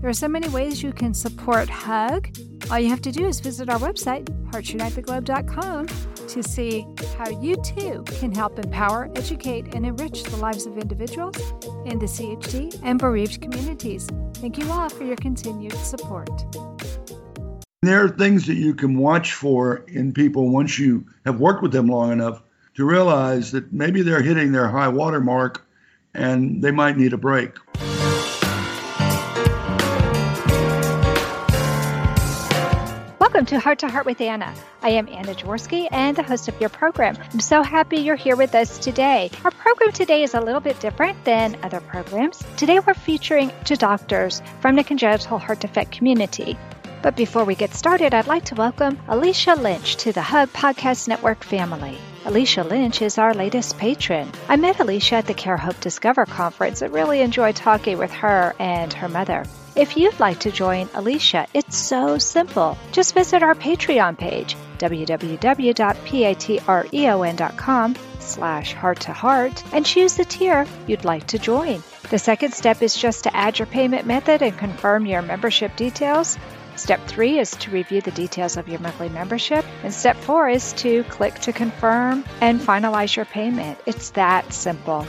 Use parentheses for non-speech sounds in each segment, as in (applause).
There are so many ways you can support HUG. All you have to do is visit our website, heartsunitetheglobe.com, to see how you too can help empower, educate, and enrich the lives of individuals in the CHD and bereaved communities. Thank you all for your continued support. There are things that you can watch for in people once you have worked with them long enough to realize that maybe they're hitting their high water mark and they might need a break. Welcome to Heart to Heart with Anna. I am Anna Jaworski and the host of your program. I'm so happy you're here with us today. Our program today is a little bit different than other programs. Today we're featuring two doctors from the congenital heart defect community. But before we get started, I'd like to welcome Alicia Lynch to the Hug Podcast Network family. Alicia Lynch is our latest patron. I met Alicia at the Care Hope Discover conference and really enjoyed talking with her and her mother. If you'd like to join Alicia, it's so simple. Just visit our Patreon page, www.patreon.com slash heart to heart, and choose the tier you'd like to join. The second step is just to add your payment method and confirm your membership details. Step three is to review the details of your monthly membership. And step four is to click to confirm and finalize your payment. It's that simple.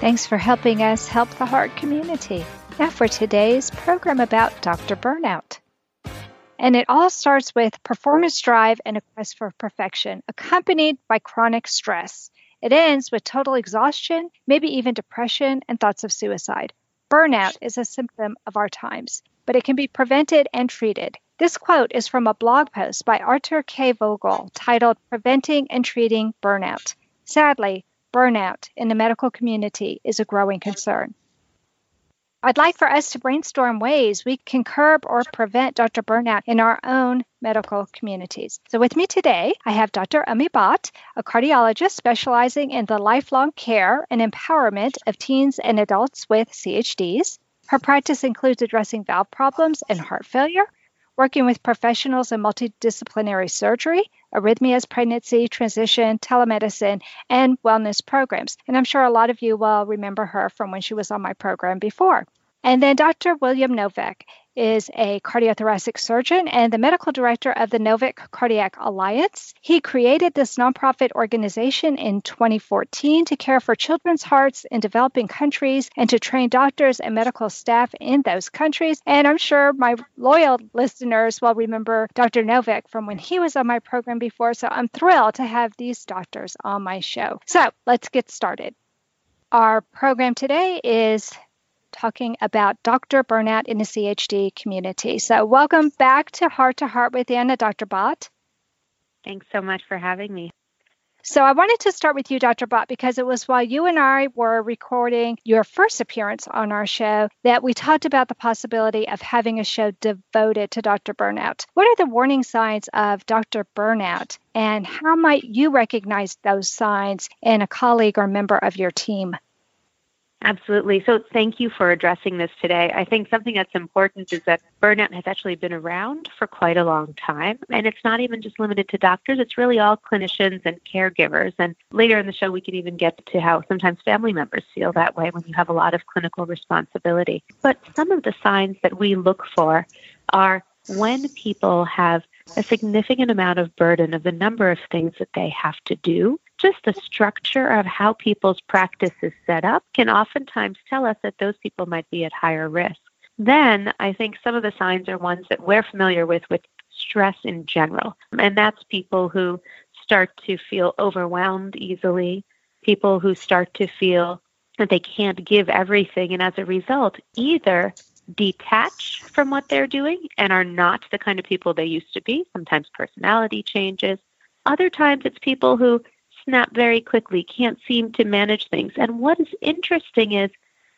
Thanks for helping us help the heart community. Now for today's program about Dr. Burnout. And it all starts with performance drive and a quest for perfection, accompanied by chronic stress. It ends with total exhaustion, maybe even depression and thoughts of suicide. Burnout is a symptom of our times, but it can be prevented and treated. This quote is from a blog post by Arthur K. Vogel titled Preventing and Treating Burnout. Sadly, burnout in the medical community is a growing concern. I'd like for us to brainstorm ways we can curb or prevent Dr. Burnout in our own medical communities. So, with me today, I have Dr. Ami Bhatt, a cardiologist specializing in the lifelong care and empowerment of teens and adults with CHDs. Her practice includes addressing valve problems and heart failure, working with professionals in multidisciplinary surgery, arrhythmias, pregnancy, transition, telemedicine, and wellness programs. And I'm sure a lot of you will remember her from when she was on my program before. And then Dr. William Novick is a cardiothoracic surgeon and the medical director of the Novick Cardiac Alliance. He created this nonprofit organization in 2014 to care for children's hearts in developing countries and to train doctors and medical staff in those countries. And I'm sure my loyal listeners will remember Dr. Novick from when he was on my program before. So I'm thrilled to have these doctors on my show. So let's get started. Our program today is talking about Dr. Burnout in the CHD community. So, welcome back to Heart to Heart with Anna, Dr. Bhatt. Thanks so much for having me. So, I wanted to start with you, Dr. Bhatt, because it was while you and I were recording your first appearance on our show that we talked about the possibility of having a show devoted to Dr. Burnout. What are the warning signs of Dr. Burnout, and how might you recognize those signs in a colleague or member of your team? Absolutely. So, thank you for addressing this today. I think something that's important is that burnout has actually been around for quite a long time. And it's not even just limited to doctors, it's really all clinicians and caregivers. And later in the show, we can even get to how sometimes family members feel that way when you have a lot of clinical responsibility. But some of the signs that we look for are when people have a significant amount of burden of the number of things that they have to do just the structure of how people's practice is set up can oftentimes tell us that those people might be at higher risk. Then I think some of the signs are ones that we're familiar with with stress in general. And that's people who start to feel overwhelmed easily, people who start to feel that they can't give everything, and as a result, either detach from what they're doing and are not the kind of people they used to be. Sometimes personality changes. Other times it's people who snap very quickly, can't seem to manage things. And what is interesting is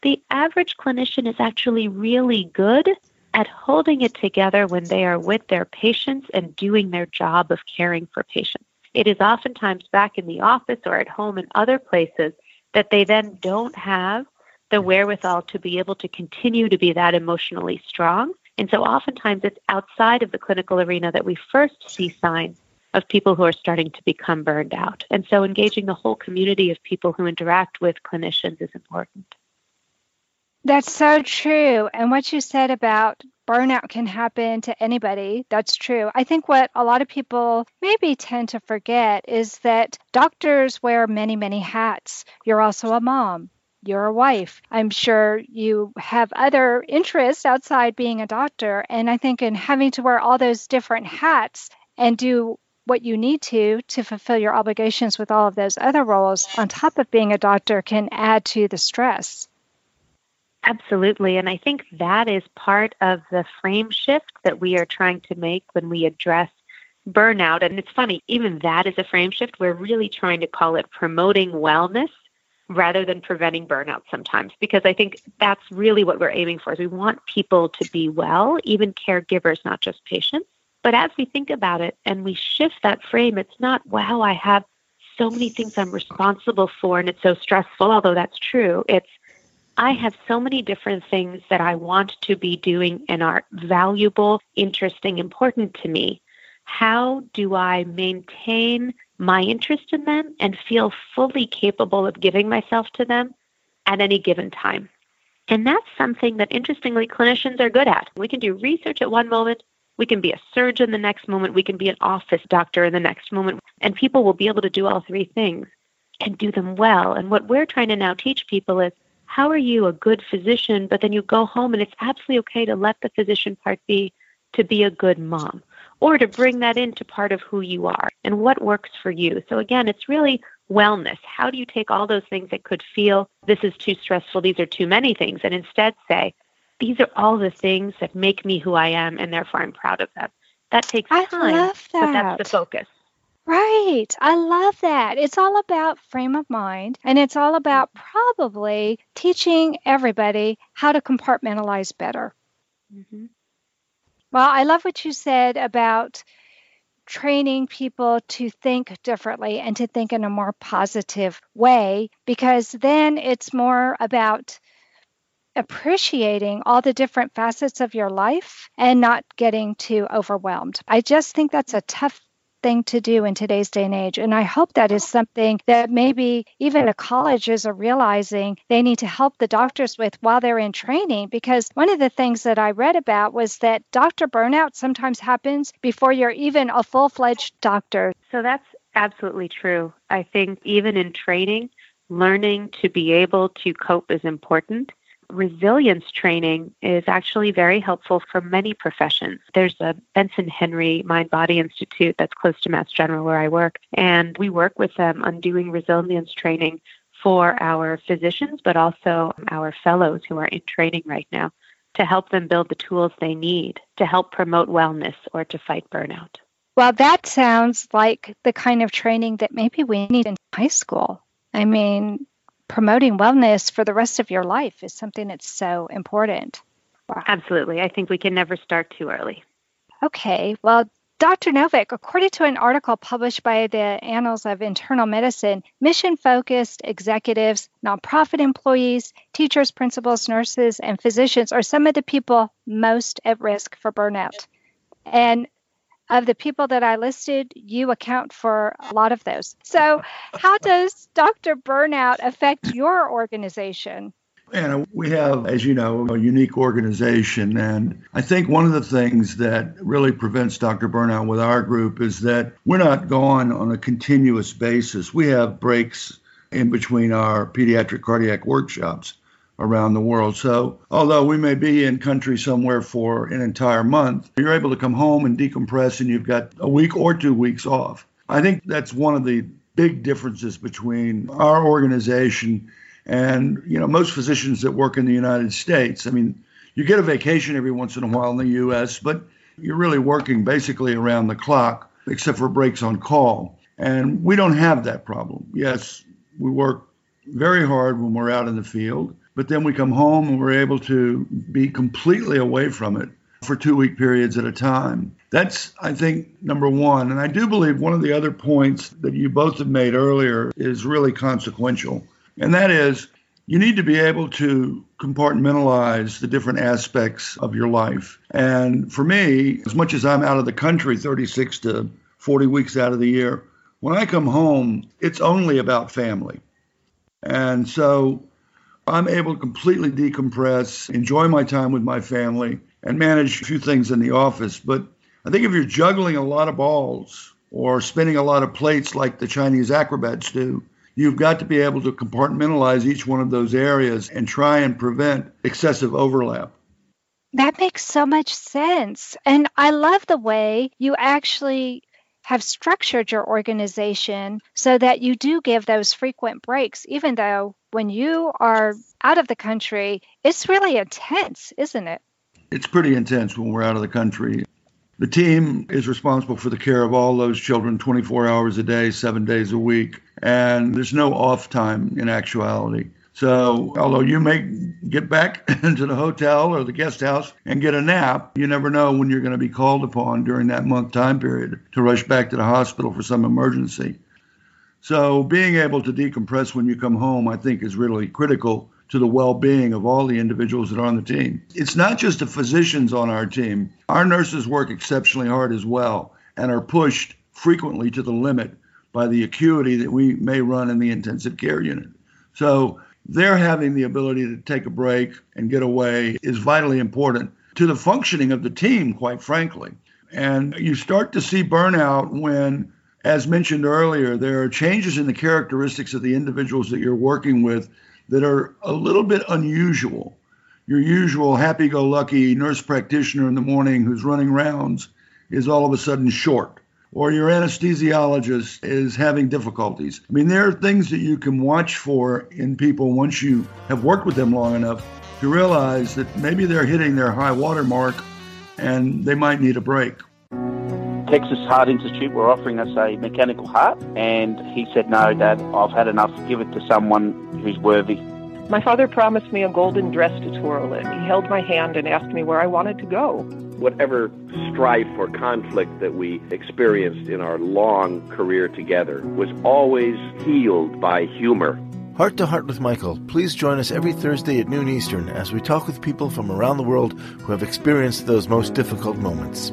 the average clinician is actually really good at holding it together when they are with their patients and doing their job of caring for patients. It is oftentimes back in the office or at home and other places that they then don't have the wherewithal to be able to continue to be that emotionally strong. And so oftentimes it's outside of the clinical arena that we first see signs of people who are starting to become burned out. And so engaging the whole community of people who interact with clinicians is important. That's so true. And what you said about burnout can happen to anybody, that's true. I think what a lot of people maybe tend to forget is that doctors wear many, many hats. You're also a mom. You're a wife. I'm sure you have other interests outside being a doctor. And I think in having to wear all those different hats and do what you need to to fulfill your obligations with all of those other roles on top of being a doctor can add to the stress. Absolutely. And I think that is part of the frame shift that we are trying to make when we address burnout. And it's funny, even that is a frame shift. We're really trying to call it promoting wellness rather than preventing burnout sometimes because I think that's really what we're aiming for is we want people to be well, even caregivers, not just patients. But as we think about it and we shift that frame, it's not, wow, I have so many things I'm responsible for and it's so stressful, although that's true. It's, I have so many different things that I want to be doing and are valuable, interesting, important to me. How do I maintain my interest in them and feel fully capable of giving myself to them at any given time? And that's something that interestingly clinicians are good at. We can do research at one moment we can be a surgeon the next moment. We can be an office doctor in the next moment. And people will be able to do all three things and do them well. And what we're trying to now teach people is how are you a good physician, but then you go home and it's absolutely okay to let the physician part be to be a good mom or to bring that into part of who you are and what works for you. So again, it's really wellness. How do you take all those things that could feel this is too stressful, these are too many things, and instead say, these are all the things that make me who I am, and therefore I'm proud of them. That takes I time, love that. but that's the focus. Right. I love that. It's all about frame of mind, and it's all about probably teaching everybody how to compartmentalize better. Mm-hmm. Well, I love what you said about training people to think differently and to think in a more positive way because then it's more about appreciating all the different facets of your life and not getting too overwhelmed. I just think that's a tough thing to do in today's day and age. And I hope that is something that maybe even the colleges are realizing they need to help the doctors with while they're in training. Because one of the things that I read about was that doctor burnout sometimes happens before you're even a full fledged doctor. So that's absolutely true. I think even in training, learning to be able to cope is important resilience training is actually very helpful for many professions. There's a Benson Henry Mind Body Institute that's close to Mass General where I work, and we work with them on doing resilience training for our physicians, but also our fellows who are in training right now to help them build the tools they need to help promote wellness or to fight burnout. Well, that sounds like the kind of training that maybe we need in high school. I mean, promoting wellness for the rest of your life is something that's so important. Wow. Absolutely. I think we can never start too early. Okay. Well, Dr. Novick, according to an article published by the Annals of Internal Medicine, mission focused executives, nonprofit employees, teachers, principals, nurses, and physicians are some of the people most at risk for burnout. And of the people that I listed, you account for a lot of those. So, how does Dr. Burnout affect your organization? And we have, as you know, a unique organization. And I think one of the things that really prevents Dr. Burnout with our group is that we're not gone on a continuous basis. We have breaks in between our pediatric cardiac workshops around the world. So, although we may be in country somewhere for an entire month, you're able to come home and decompress and you've got a week or two weeks off. I think that's one of the big differences between our organization and, you know, most physicians that work in the United States. I mean, you get a vacation every once in a while in the US, but you're really working basically around the clock except for breaks on call. And we don't have that problem. Yes, we work very hard when we're out in the field but then we come home and we're able to be completely away from it for two week periods at a time. That's, I think, number one. And I do believe one of the other points that you both have made earlier is really consequential. And that is, you need to be able to compartmentalize the different aspects of your life. And for me, as much as I'm out of the country 36 to 40 weeks out of the year, when I come home, it's only about family. And so I'm able to completely decompress, enjoy my time with my family, and manage a few things in the office. But I think if you're juggling a lot of balls or spinning a lot of plates like the Chinese acrobats do, you've got to be able to compartmentalize each one of those areas and try and prevent excessive overlap. That makes so much sense. And I love the way you actually have structured your organization so that you do give those frequent breaks, even though when you are out of the country, it's really intense, isn't it? It's pretty intense when we're out of the country. The team is responsible for the care of all those children 24 hours a day, seven days a week, and there's no off time in actuality. So, although you may get back (laughs) into the hotel or the guest house and get a nap, you never know when you're going to be called upon during that month time period to rush back to the hospital for some emergency. So, being able to decompress when you come home, I think, is really critical to the well being of all the individuals that are on the team. It's not just the physicians on our team, our nurses work exceptionally hard as well and are pushed frequently to the limit by the acuity that we may run in the intensive care unit. So, they're having the ability to take a break and get away is vitally important to the functioning of the team, quite frankly. And you start to see burnout when, as mentioned earlier, there are changes in the characteristics of the individuals that you're working with that are a little bit unusual. Your usual happy go lucky nurse practitioner in the morning who's running rounds is all of a sudden short or your anesthesiologist is having difficulties. I mean, there are things that you can watch for in people once you have worked with them long enough to realize that maybe they're hitting their high water mark and they might need a break. Texas Heart Institute were offering us a mechanical heart, and he said, No, Dad, I've had enough. Give it to someone who's worthy. My father promised me a golden dress to twirl in. He held my hand and asked me where I wanted to go. Whatever strife or conflict that we experienced in our long career together was always healed by humor. Heart to Heart with Michael. Please join us every Thursday at noon Eastern as we talk with people from around the world who have experienced those most difficult moments.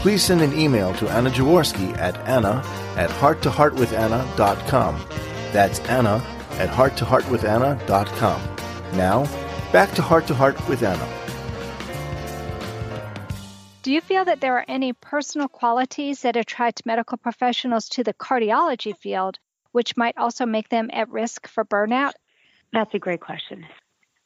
please send an email to Anna Jaworski at anna at hearttoheartwithanna.com. That's Anna at hearttoheartwithanna.com. Now, back to Heart to Heart with Anna. Do you feel that there are any personal qualities that attract medical professionals to the cardiology field, which might also make them at risk for burnout? That's a great question.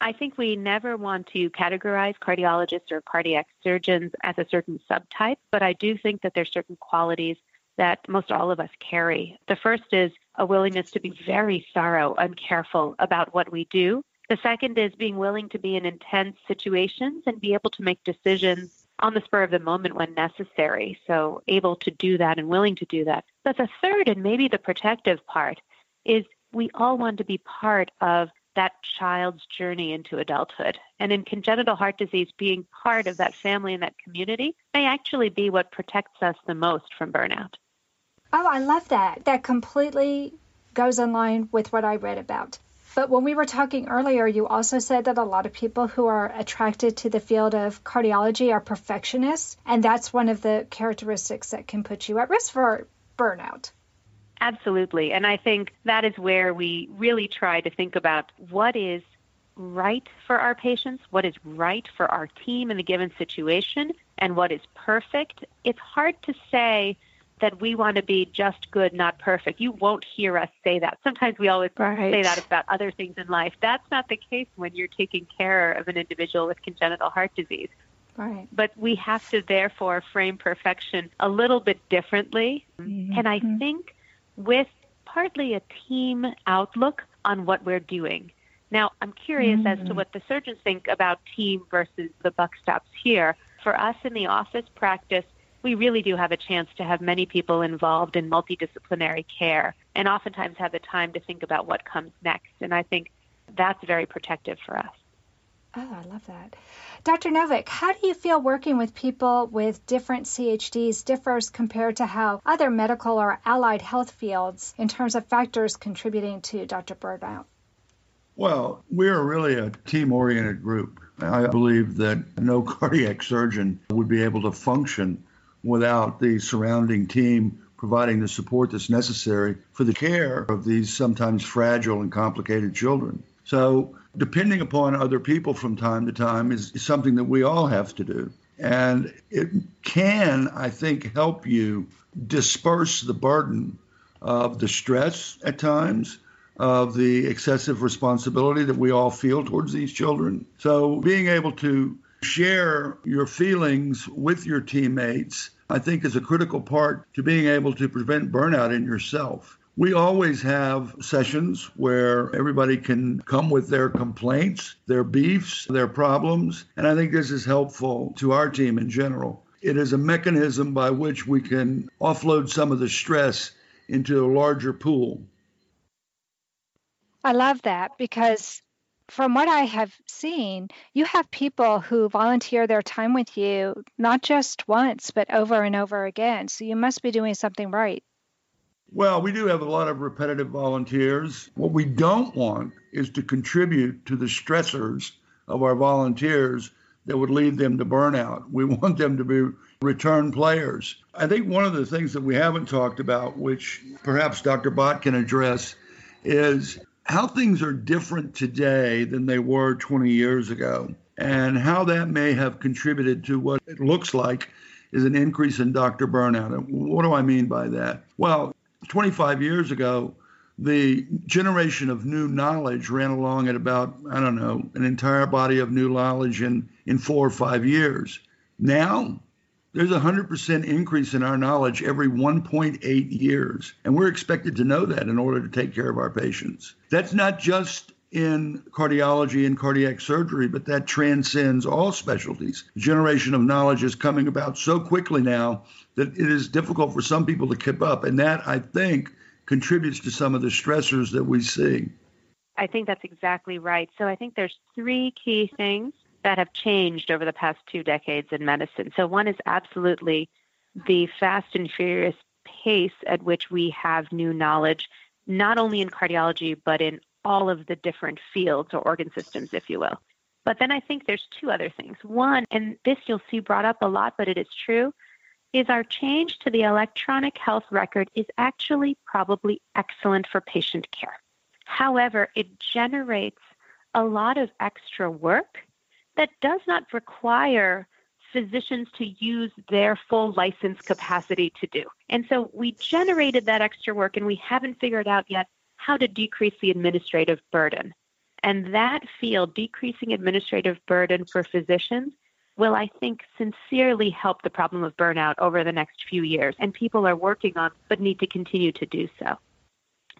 I think we never want to categorize cardiologists or cardiac surgeons as a certain subtype, but I do think that there's certain qualities that most all of us carry. The first is a willingness to be very thorough and careful about what we do. The second is being willing to be in intense situations and be able to make decisions on the spur of the moment when necessary. So, able to do that and willing to do that. But the third, and maybe the protective part, is we all want to be part of that child's journey into adulthood. And in congenital heart disease, being part of that family and that community may actually be what protects us the most from burnout. Oh, I love that. That completely goes in line with what I read about. But when we were talking earlier, you also said that a lot of people who are attracted to the field of cardiology are perfectionists, and that's one of the characteristics that can put you at risk for burnout. Absolutely. And I think that is where we really try to think about what is right for our patients, what is right for our team in a given situation, and what is perfect. It's hard to say that we want to be just good, not perfect. You won't hear us say that. Sometimes we always right. say that about other things in life. That's not the case when you're taking care of an individual with congenital heart disease. Right. But we have to therefore frame perfection a little bit differently. Mm-hmm. And I think with partly a team outlook on what we're doing. Now, I'm curious mm-hmm. as to mm-hmm. what the surgeons think about team versus the buck stops here. For us in the office practice, we really do have a chance to have many people involved in multidisciplinary care and oftentimes have the time to think about what comes next. And I think that's very protective for us. Oh, I love that. Dr. Novick, how do you feel working with people with different CHDs differs compared to how other medical or allied health fields in terms of factors contributing to Dr. burnout? Well, we're really a team oriented group. I believe that no (laughs) cardiac surgeon would be able to function without the surrounding team providing the support that's necessary for the care of these sometimes fragile and complicated children. So, depending upon other people from time to time is, is something that we all have to do. And it can, I think, help you disperse the burden of the stress at times, of the excessive responsibility that we all feel towards these children. So, being able to share your feelings with your teammates, I think is a critical part to being able to prevent burnout in yourself. We always have sessions where everybody can come with their complaints, their beefs, their problems, and I think this is helpful to our team in general. It is a mechanism by which we can offload some of the stress into a larger pool. I love that because from what I have seen, you have people who volunteer their time with you not just once, but over and over again. So you must be doing something right. Well, we do have a lot of repetitive volunteers. What we don't want is to contribute to the stressors of our volunteers that would lead them to burnout. We (laughs) want them to be return players. I think one of the things that we haven't talked about, which perhaps Dr. Bhatt can address, is how things are different today than they were 20 years ago, and how that may have contributed to what it looks like is an increase in doctor burnout. what do I mean by that? Well, 25 years ago, the generation of new knowledge ran along at about, I don't know, an entire body of new knowledge in, in four or five years. Now, there's a 100% increase in our knowledge every 1.8 years. And we're expected to know that in order to take care of our patients. That's not just in cardiology and cardiac surgery, but that transcends all specialties. The generation of knowledge is coming about so quickly now that it is difficult for some people to keep up. And that, I think, contributes to some of the stressors that we see. I think that's exactly right. So I think there's three key things that have changed over the past two decades in medicine. So, one is absolutely the fast and furious pace at which we have new knowledge, not only in cardiology, but in all of the different fields or organ systems, if you will. But then I think there's two other things. One, and this you'll see brought up a lot, but it is true, is our change to the electronic health record is actually probably excellent for patient care. However, it generates a lot of extra work that does not require physicians to use their full license capacity to do. And so we generated that extra work and we haven't figured out yet how to decrease the administrative burden. And that field, decreasing administrative burden for physicians, will, I think, sincerely help the problem of burnout over the next few years. And people are working on, but need to continue to do so.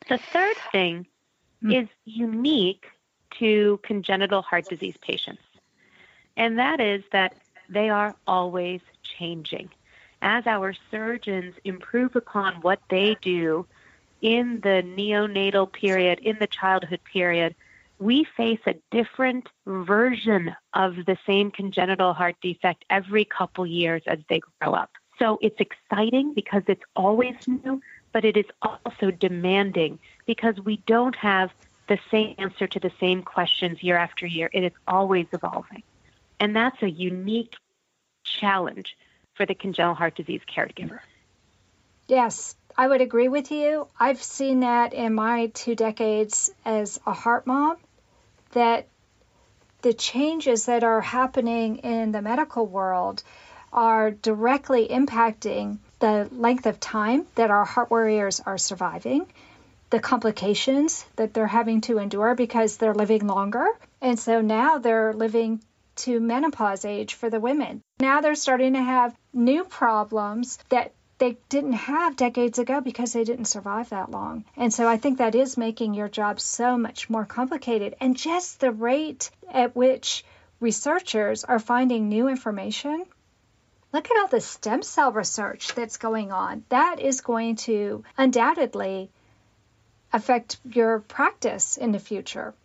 The third thing mm. is unique to congenital heart disease patients and that is that they are always changing. As our surgeons improve upon what they do in the neonatal period, in the childhood period, we face a different version of the same congenital heart defect every couple years as they grow up. So it's exciting because it's always new, but it is also demanding because we don't have the same answer to the same questions year after year. It is always evolving. And that's a unique challenge for the congenital heart disease caregiver. Yes, I would agree with you. I've seen that in my two decades as a heart mom that the changes that are happening in the medical world are directly impacting the length of time that our heart warriors are surviving, the complications that they're having to endure because they're living longer. And so now they're living to menopause age for the women. Now they're starting to have new problems that they didn't have decades ago because they didn't survive that long. And so I think that is making your job so much more complicated. And just the rate at which researchers are finding new information. Look at all the stem cell research that's going on. That is going to undoubtedly affect your practice in the future.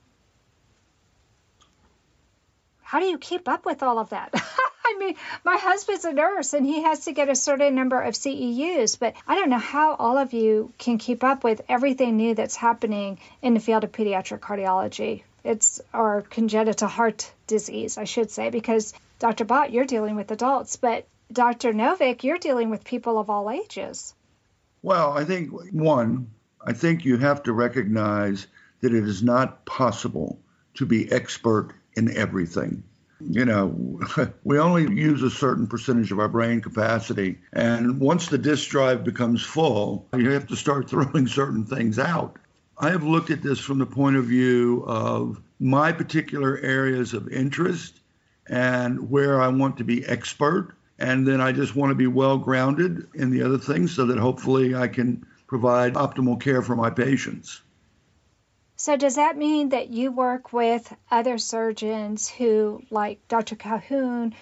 How do you keep up with all of that? (laughs) I mean, my husband's a nurse and he has to get a certain number of CEUs, but I don't know how all of you can keep up with everything new that's happening in the field of pediatric cardiology. It's our congenital heart disease, I should say, because Dr. Bhatt, you're dealing with adults, but Dr. Novick, you're dealing with people of all ages. Well, I think one, I think you have to recognize that it is not possible to be expert in everything you know, (laughs) we only use a certain percentage of our brain capacity. And once the disk drive becomes full, you have to start (laughs) throwing certain things out. I have looked at this from the point of view of my particular areas of interest and where I want to be expert. And then I just want to be well grounded in the other things so that hopefully I can provide optimal care for my patients. So, does that mean that you work with other surgeons who, like Dr. Calhoun,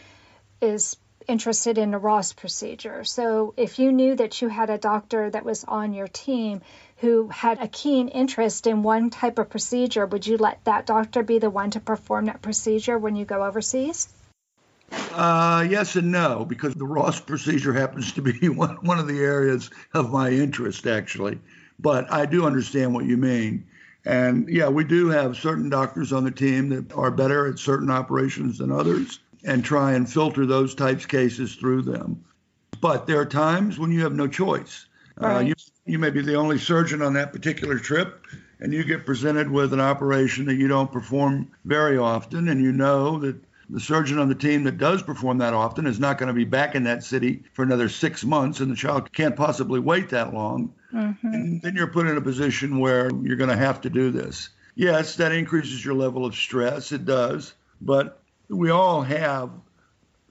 is interested in the Ross procedure? So, if you knew that you had a doctor that was on your team who had a keen interest in one type of procedure, would you let that doctor be the one to perform that procedure when you go overseas? Uh, yes and no, because the Ross procedure happens to be (laughs) one, one of the areas of my interest, actually. But I do understand what you mean. And yeah, we do have certain doctors on the team that are better at certain operations than others and try and filter those types cases through them. But there are times when you have no choice. Uh, right. Uh, you, you may be the only surgeon on that particular trip, and you get presented with an operation that you don't perform very often, and you know that the surgeon on the team that does perform that often is not going to be back in that city for another six months, and the child can't possibly wait that long. Mm-hmm. And (clears throat) then you're put in a position where you're going to have to do this. Yes, that increases your level of stress. It does. But we all have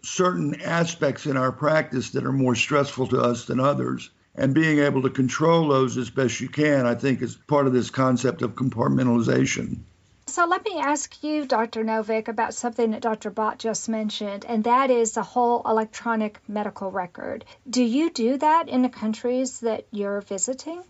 certain aspects in our practice that are more stressful to us than others. And being able to control those as best you can, I think, is part of this concept of compartmentalization. So let me ask you, Dr. Novick, about something that Dr. Bhatt just mentioned, and that is the whole electronic medical record. Do you do that in the countries that you're visiting?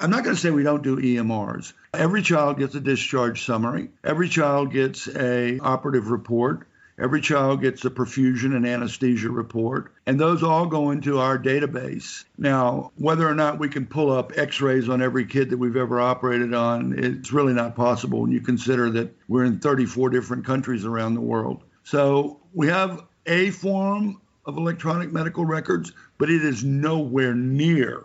I'm not going to say we don't do EMRs. Every child gets a discharge summary. Every child gets a operative report. Every child gets a perfusion and anesthesia report, and those all go into our database. Now, whether or not we can pull up x rays on every kid that we've ever operated on, it's really not possible when you consider that we're in 34 different countries around the world. So we have a form of electronic medical records, but it is nowhere near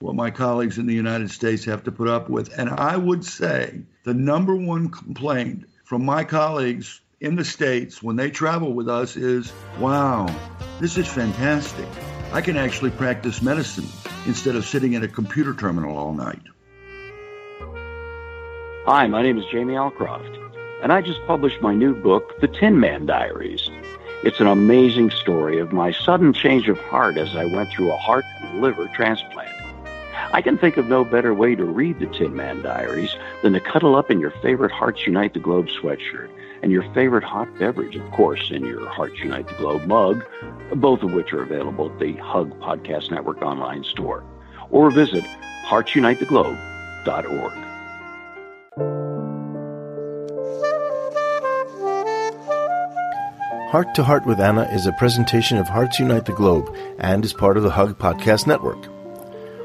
what my colleagues in the United States have to put up with. And I would say the number one complaint from my colleagues in the States when they travel with us is wow, this is fantastic. I can actually practice medicine instead of sitting at a computer terminal all night. Hi, my name is Jamie Alcroft, and I just published my new book, The Tin Man Diaries. It's an amazing story of my sudden change of heart as I went through a heart and liver transplant. I can think of no better way to read the Tin Man Diaries than to cuddle up in your favorite Hearts Unite the Globe sweatshirt and your favorite hot beverage, of course, in your Hearts Unite the Globe mug, both of which are available at the Hug Podcast Network online store. Or visit heartsunitetheglobe.org. Heart to Heart with Anna is a presentation of Hearts Unite the Globe and is part of the Hug Podcast Network.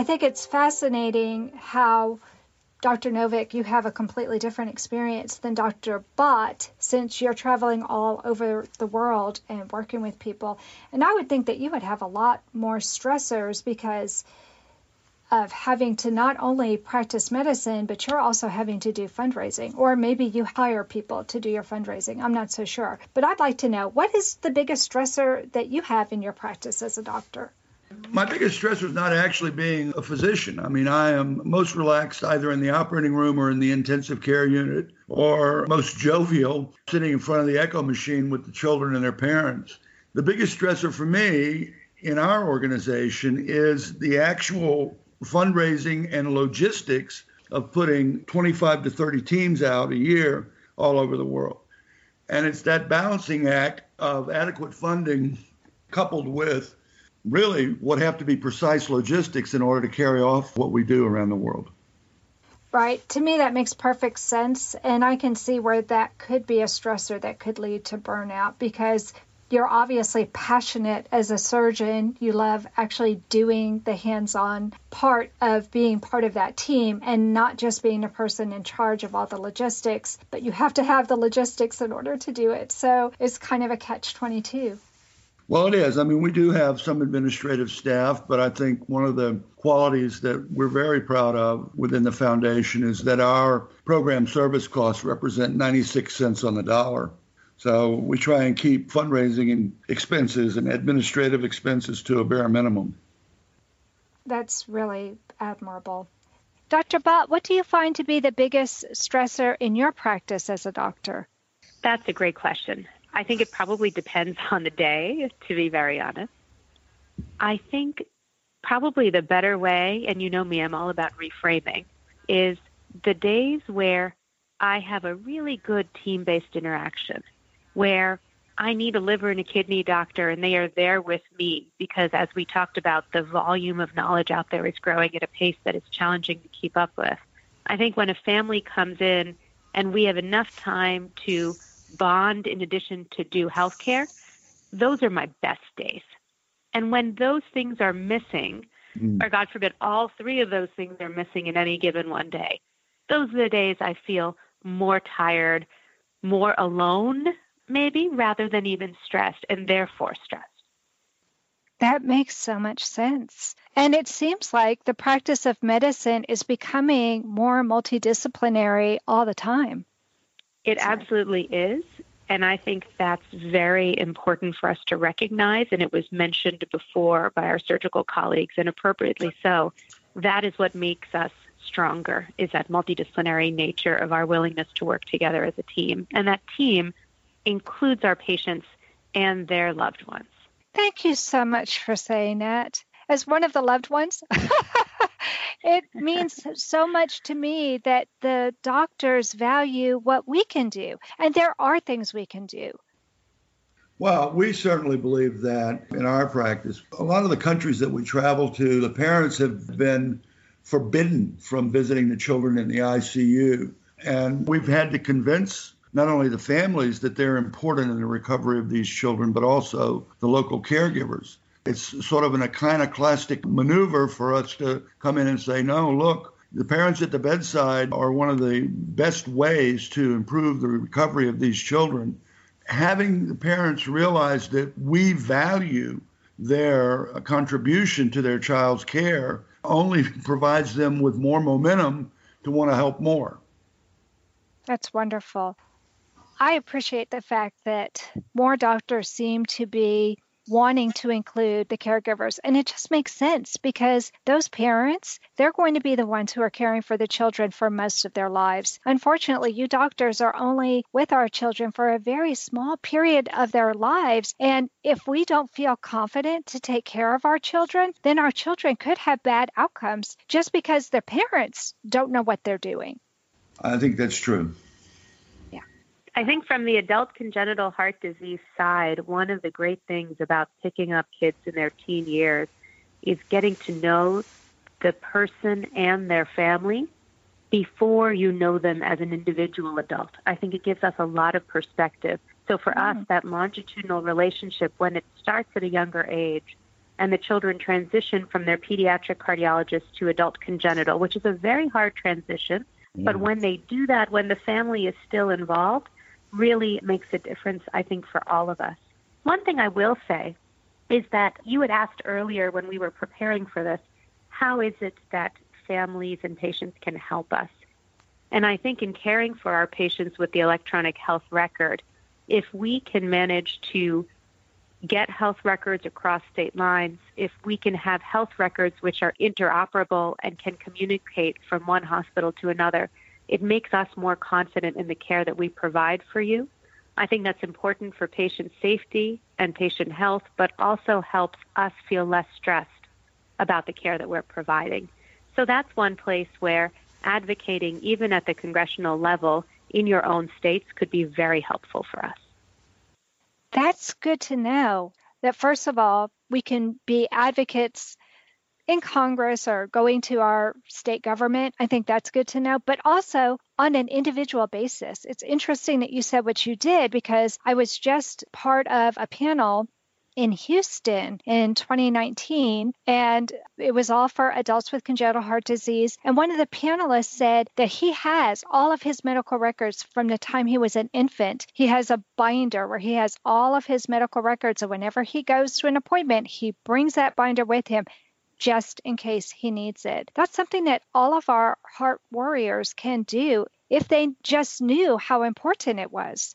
I think it's fascinating how Dr. Novick, you have a completely different experience than Dr. Bhatt since you're traveling all over the world and working with people. And I would think that you would have a lot more stressors because of having to not only practice medicine, but you're also having to do fundraising. Or maybe you hire people to do your fundraising. I'm not so sure. But I'd like to know what is the biggest stressor that you have in your practice as a doctor? My biggest stressor is not actually being a physician. I mean, I am most relaxed either in the operating room or in the intensive care unit, or most jovial sitting in front of the echo machine with the children and their parents. The biggest stressor for me in our organization is the actual fundraising and logistics of putting 25 to 30 teams out a year all over the world. And it's that balancing act of adequate funding coupled with really what have to be precise logistics in order to carry off what we do around the world. Right. To me, that makes perfect sense. And I can see where that could be a stressor that could lead to burnout because you're obviously passionate as a surgeon. You love actually doing the hands on part of being part of that team and not just being a person in charge of all the logistics, but you have to have the logistics in order to do it. So it's kind of a catch 22. Well, it is. I mean, we do have some administrative staff, but I think one of the qualities that we're very proud of within the foundation is that our program service costs represent 96 cents on the dollar. So we try and keep fundraising and expenses and administrative expenses to a bare minimum. That's really admirable. Dr. Bhatt, what do you find to be the biggest stressor in your practice as a doctor? That's a great question. I think it probably depends (laughs) on the day, to be very honest. I think probably the better way, and you know me, I'm all about reframing, is the days where I have a really good team based interaction, where I need a liver and a kidney doctor and they are there with me because, as we talked about, the volume of knowledge out there is growing at a pace that is challenging to keep up with. I think when a family comes in and we have enough time to bond in addition to do healthcare, those are my best days. And when those things are missing, mm. or God forbid, all three of those things are missing in any given one day, those are the days I feel more tired, more alone, maybe, rather than even stressed, and therefore stressed. That makes so much sense. And it seems like the practice of medicine is becoming more multidisciplinary all the time. It absolutely is. And I think that's very important for us to recognize. And it was mentioned before by our surgical colleagues, and appropriately so. That is what makes us stronger, is that multidisciplinary nature of our willingness to work together as a team. And that team includes our patients and their loved ones. Thank you so much for saying that. As one of the loved ones, (laughs) it means so much to me that the doctors value what we can do. And there are things we can do. Well, we certainly believe that in our practice. A lot of the countries that we travel to, the parents have been forbidden from visiting the children in the ICU. And we've had to convince not only the families that they're important in the recovery of these children, but also the local caregivers. It's sort of an iconoclastic maneuver for us to come in and say, no, look, the parents at the bedside are one of the best ways to improve the recovery of these children. Having the parents realize that we value their contribution to their child's care only (laughs) provides them with more momentum to want to help more. That's wonderful. I appreciate the fact that more doctors seem to be wanting to include the caregivers. And it just makes sense because those parents, they're going to be the ones who are caring for the children for most of their lives. Unfortunately, you doctors are only with our children for a very small period of their lives. And if we don't feel confident to take care of our children, then our children could have bad outcomes just because their parents don't know what they're doing. I think that's true. I think from the adult congenital heart disease side, one of the great things about picking up kids in their teen years is getting to know the person and their family before you know them as an individual adult. I think it gives us a lot of perspective. So for mm. us, that longitudinal relationship, when it starts at a younger age and the children transition from their pediatric cardiologist to adult congenital, which is a very hard transition, mm. but when they do that, when the family is still involved, really makes a difference, I think, for all of us. One thing I will say is that you had asked earlier when we were preparing for this, how is it that families and patients can help us? And I think in caring for our patients with the electronic health record, if we can manage to get health records across state lines, if we can have health records which are interoperable and can communicate from one hospital to another, it makes us more confident in the care that we provide for you. I think that's important for patient safety and patient health, but also helps us feel less stressed about the care that we're providing. So that's one place where advocating, even at the congressional level in your own states, could be very helpful for us. That's good to know that, first of all, we can be advocates in Congress or going to our state government, I think that's good to know. But also on an individual basis, it's interesting that you said what you did because I was just part of a panel in Houston in 2019, and it was all for adults with congenital heart disease. And one of the panelists said that he has all of his medical records from the time he was an infant. He has a binder where he has all of his medical records, and whenever he goes to an appointment, he brings that binder with him just in case he needs it. That's something that all of our heart warriors can do if they just knew how important it was.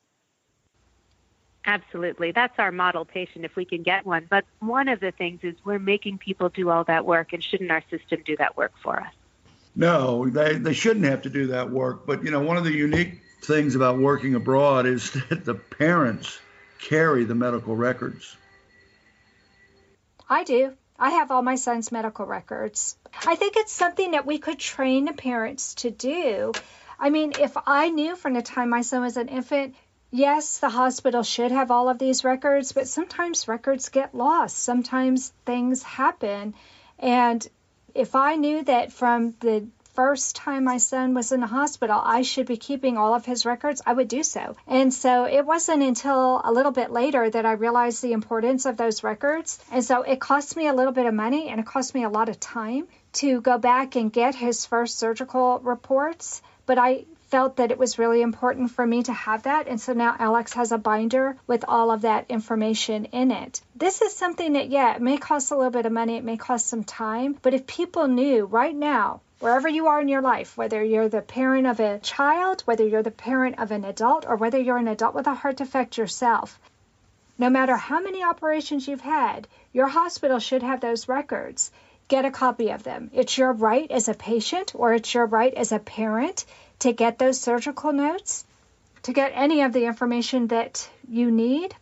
Absolutely. That's our model patient if we can get one. But one of the things is we're making people do all that work, and shouldn't our system do that work for us? No, they, they shouldn't have to do that work. But, you know, one of the unique things about working abroad is (laughs) that the parents carry the medical records. I do. I have all my son's medical records. I think it's something that we could train the parents to do. I mean, if I knew from the time my son was an infant, yes, the hospital should have all of these records, but sometimes records get lost. Sometimes things happen. And if I knew that from the first time my son was in the hospital, I should be keeping all of his records, I would do so. And so it wasn't until a little bit later that I realized the importance of those records. And so it cost me a little bit of money and it cost me a lot of time to go back and get his first surgical reports. But I felt that it was really important for me to have that. And so now Alex has a binder with all of that information in it. This is something that, yeah, it may cost a little bit of money, it may cost some time, but if people knew right now wherever you are in your life, whether you're the parent of a child, whether you're the parent of an adult, or whether you're an adult with a heart defect yourself, no matter how many operations you've had, your hospital should have those records. Get a copy of them. It's your right as a patient or it's your right as a parent to get those surgical notes, to get any of the information that you need.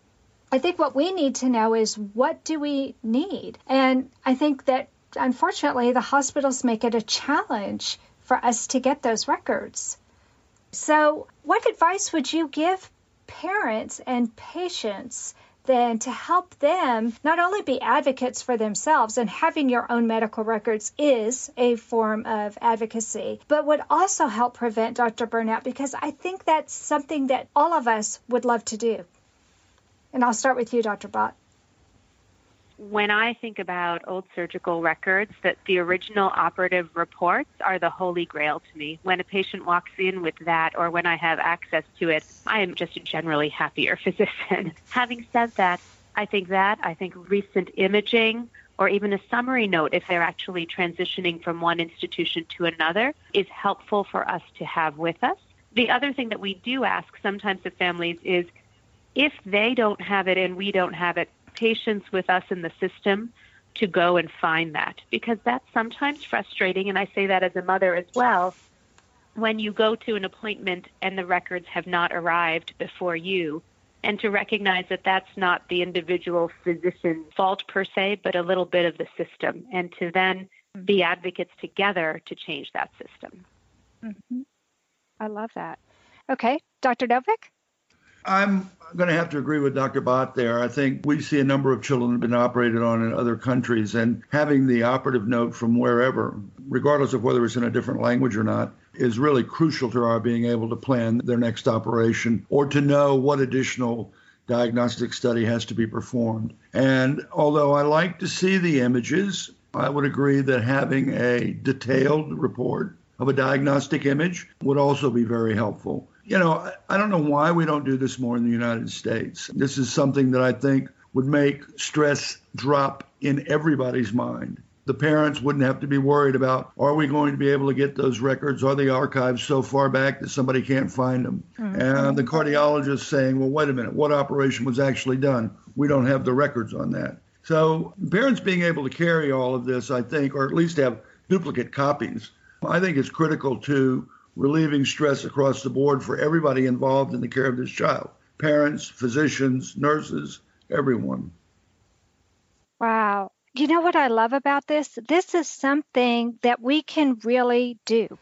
I think what we need to know is what do we need? And I think that unfortunately, the hospitals make it a challenge for us to get those records. So, what advice would you give parents and patients then to help them not only be advocates for themselves, and having your own medical records is a form of advocacy, but would also help prevent Dr. Burnout because I think that's something that all of us would love to do. And I'll start with you, Dr. Bhatt when I think about old surgical records, that the original operative reports are the holy grail to me. When a patient walks in with that or when I have access to it, I am just a generally happier (laughs) physician. Having said that, I think that, I think recent imaging or even a summary note if they're actually transitioning from one institution to another is helpful for us to have with us. The other thing that we do ask sometimes of families is if they don't have it and we don't have it, patience with us in the system to go and find that because that's sometimes frustrating. And I say that as a mother as well. When you go to an appointment and the records have not arrived before you, and to recognize that that's not the individual physician's fault per se, but a little bit of the system, and to then be advocates together to change that system. Mm-hmm. I love that. Okay, Dr. Novick? I'm going to have to agree with Dr. Bhatt there. I think we see a number of children have been operated on in other countries, and having the operative note from wherever, regardless of whether it's in a different language or not, is really crucial to our being able to plan their next operation or to know what additional diagnostic study has to be performed. And although I like to see the images, I would agree that having a detailed report of a diagnostic image would also be very helpful. You know, I don't know why we don't do this more in the United States. This is something that I think would make stress drop in everybody's mind. The parents wouldn't have to be worried about are we going to be able to get those records? Are the archives so far back that somebody can't find them? Mm-hmm. And the cardiologist saying, well, wait a minute, what operation was actually done? We don't have the records on that. So parents being able to carry all of this, I think, or at least have duplicate copies, I think is critical to relieving stress across the board for everybody involved in the care of this child parents, physicians, nurses, everyone. Wow. You know what I love about this? This is something that we can really do.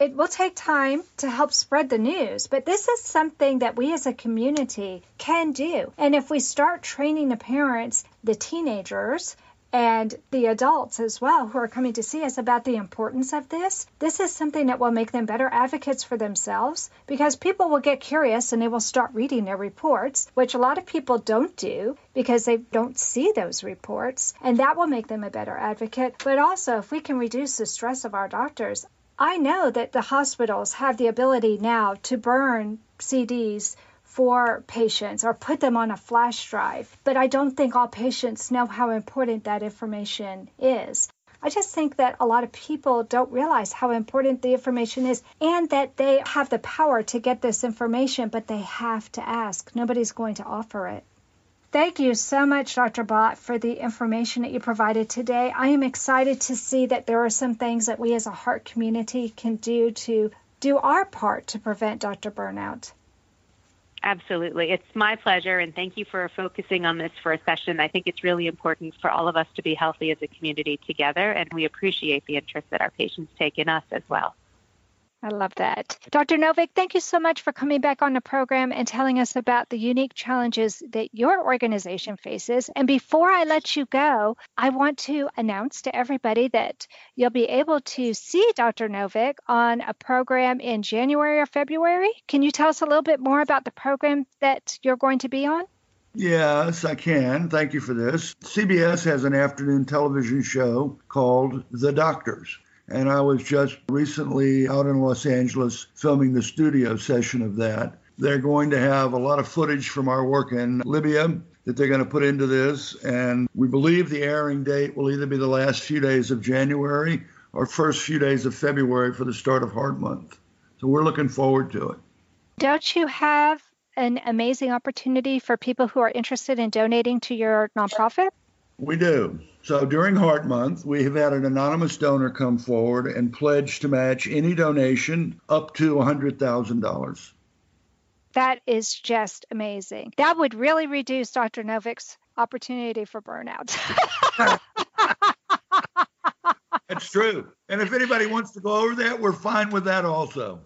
It will take time to help spread the news, but this is something that we as a community can do. And if we start training the parents, the teenagers, and the adults as well who are coming to see us about the importance of this. This is something that will make them better advocates for themselves because people will get curious and they will start reading their reports, which a lot of people don't do because they don't see those reports. And that will make them a better advocate. But also, if we can reduce the stress of our doctors, I know that the hospitals have the ability now to burn CDs for patients or put them on a flash drive. But I don't think all patients know how important that information is. I just think that a lot of people don't realize how important the information is and that they have the power to get this information, but they have to ask. Nobody's going to offer it. Thank you so much, Dr. Bhatt, for the information that you provided today. I am excited to see that there are some things that we as a heart community can do to do our part to prevent Dr. Burnout. Absolutely. It's my pleasure, and thank you for focusing on this for a session. I think it's really important for all of us to be healthy as a community together, and we appreciate the interest that our patients take in us as well. I love that. Dr. Novick, thank you so much for coming back on the program and telling us about the unique challenges that your organization faces. And before I let you go, I want to announce to everybody that you'll be able to see Dr. Novick on a program in January or February. Can you tell us a little bit more about the program that you're going to be on? Yes, I can. Thank you for this. CBS has an afternoon television show called The Doctors. And I was just recently out in Los Angeles filming the studio session of that. They're going to have a lot of footage from our work in Libya that they're going to put into this. And we believe the airing date will either be the last few days of January or first few days of February for the start of Heart Month. So we're looking forward to it. Don't you have an amazing opportunity for people who are interested in donating to your nonprofit? We do. So during Heart Month, we have had an anonymous donor come forward and pledge to match any donation up to $100,000. That is just amazing. That would really reduce Dr. Novick's opportunity for burnout. (laughs) That's true. And if anybody wants to go over that, we're fine with that also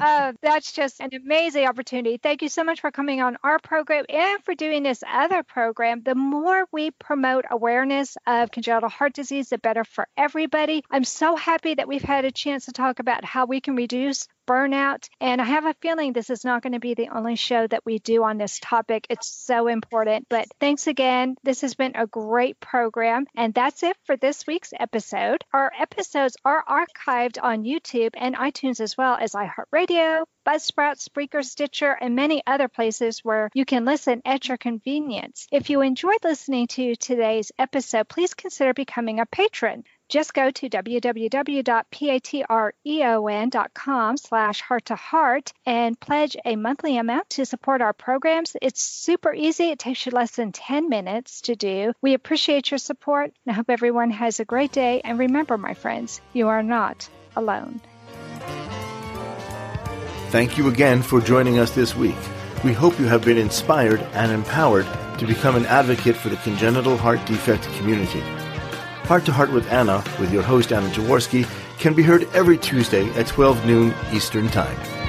uh, (laughs) that's just an amazing opportunity. Thank you so much for coming on our program and for doing this other program. The more we promote awareness of congenital heart disease, the better for everybody. I'm so happy that we've had a chance to talk about how we can reduce burnout. And I have a feeling this is not going to be the only show that we do on this topic. It's so important. But thanks again. This has been a great program. And that's it for this week's episode. Our episodes are archived on YouTube and iTunes as well as iHeartRadio, Buzzsprout, Spreaker, Stitcher, and many other places where you can listen at your convenience. If you enjoyed listening to today's episode, please consider becoming a patron. Just go to www.patreon.com slash heart to heart and pledge a monthly amount to support our programs. It's super easy. It takes you less than 10 minutes to do. We appreciate your support and I hope everyone has a great day. And remember, my friends, you are not alone. Thank you again for joining us this week. We hope you have been inspired and empowered to become an advocate for the congenital heart defect community. Heart to Heart with Anna, with your host Anna Jaworski, can be heard every Tuesday at 12 noon Eastern Time.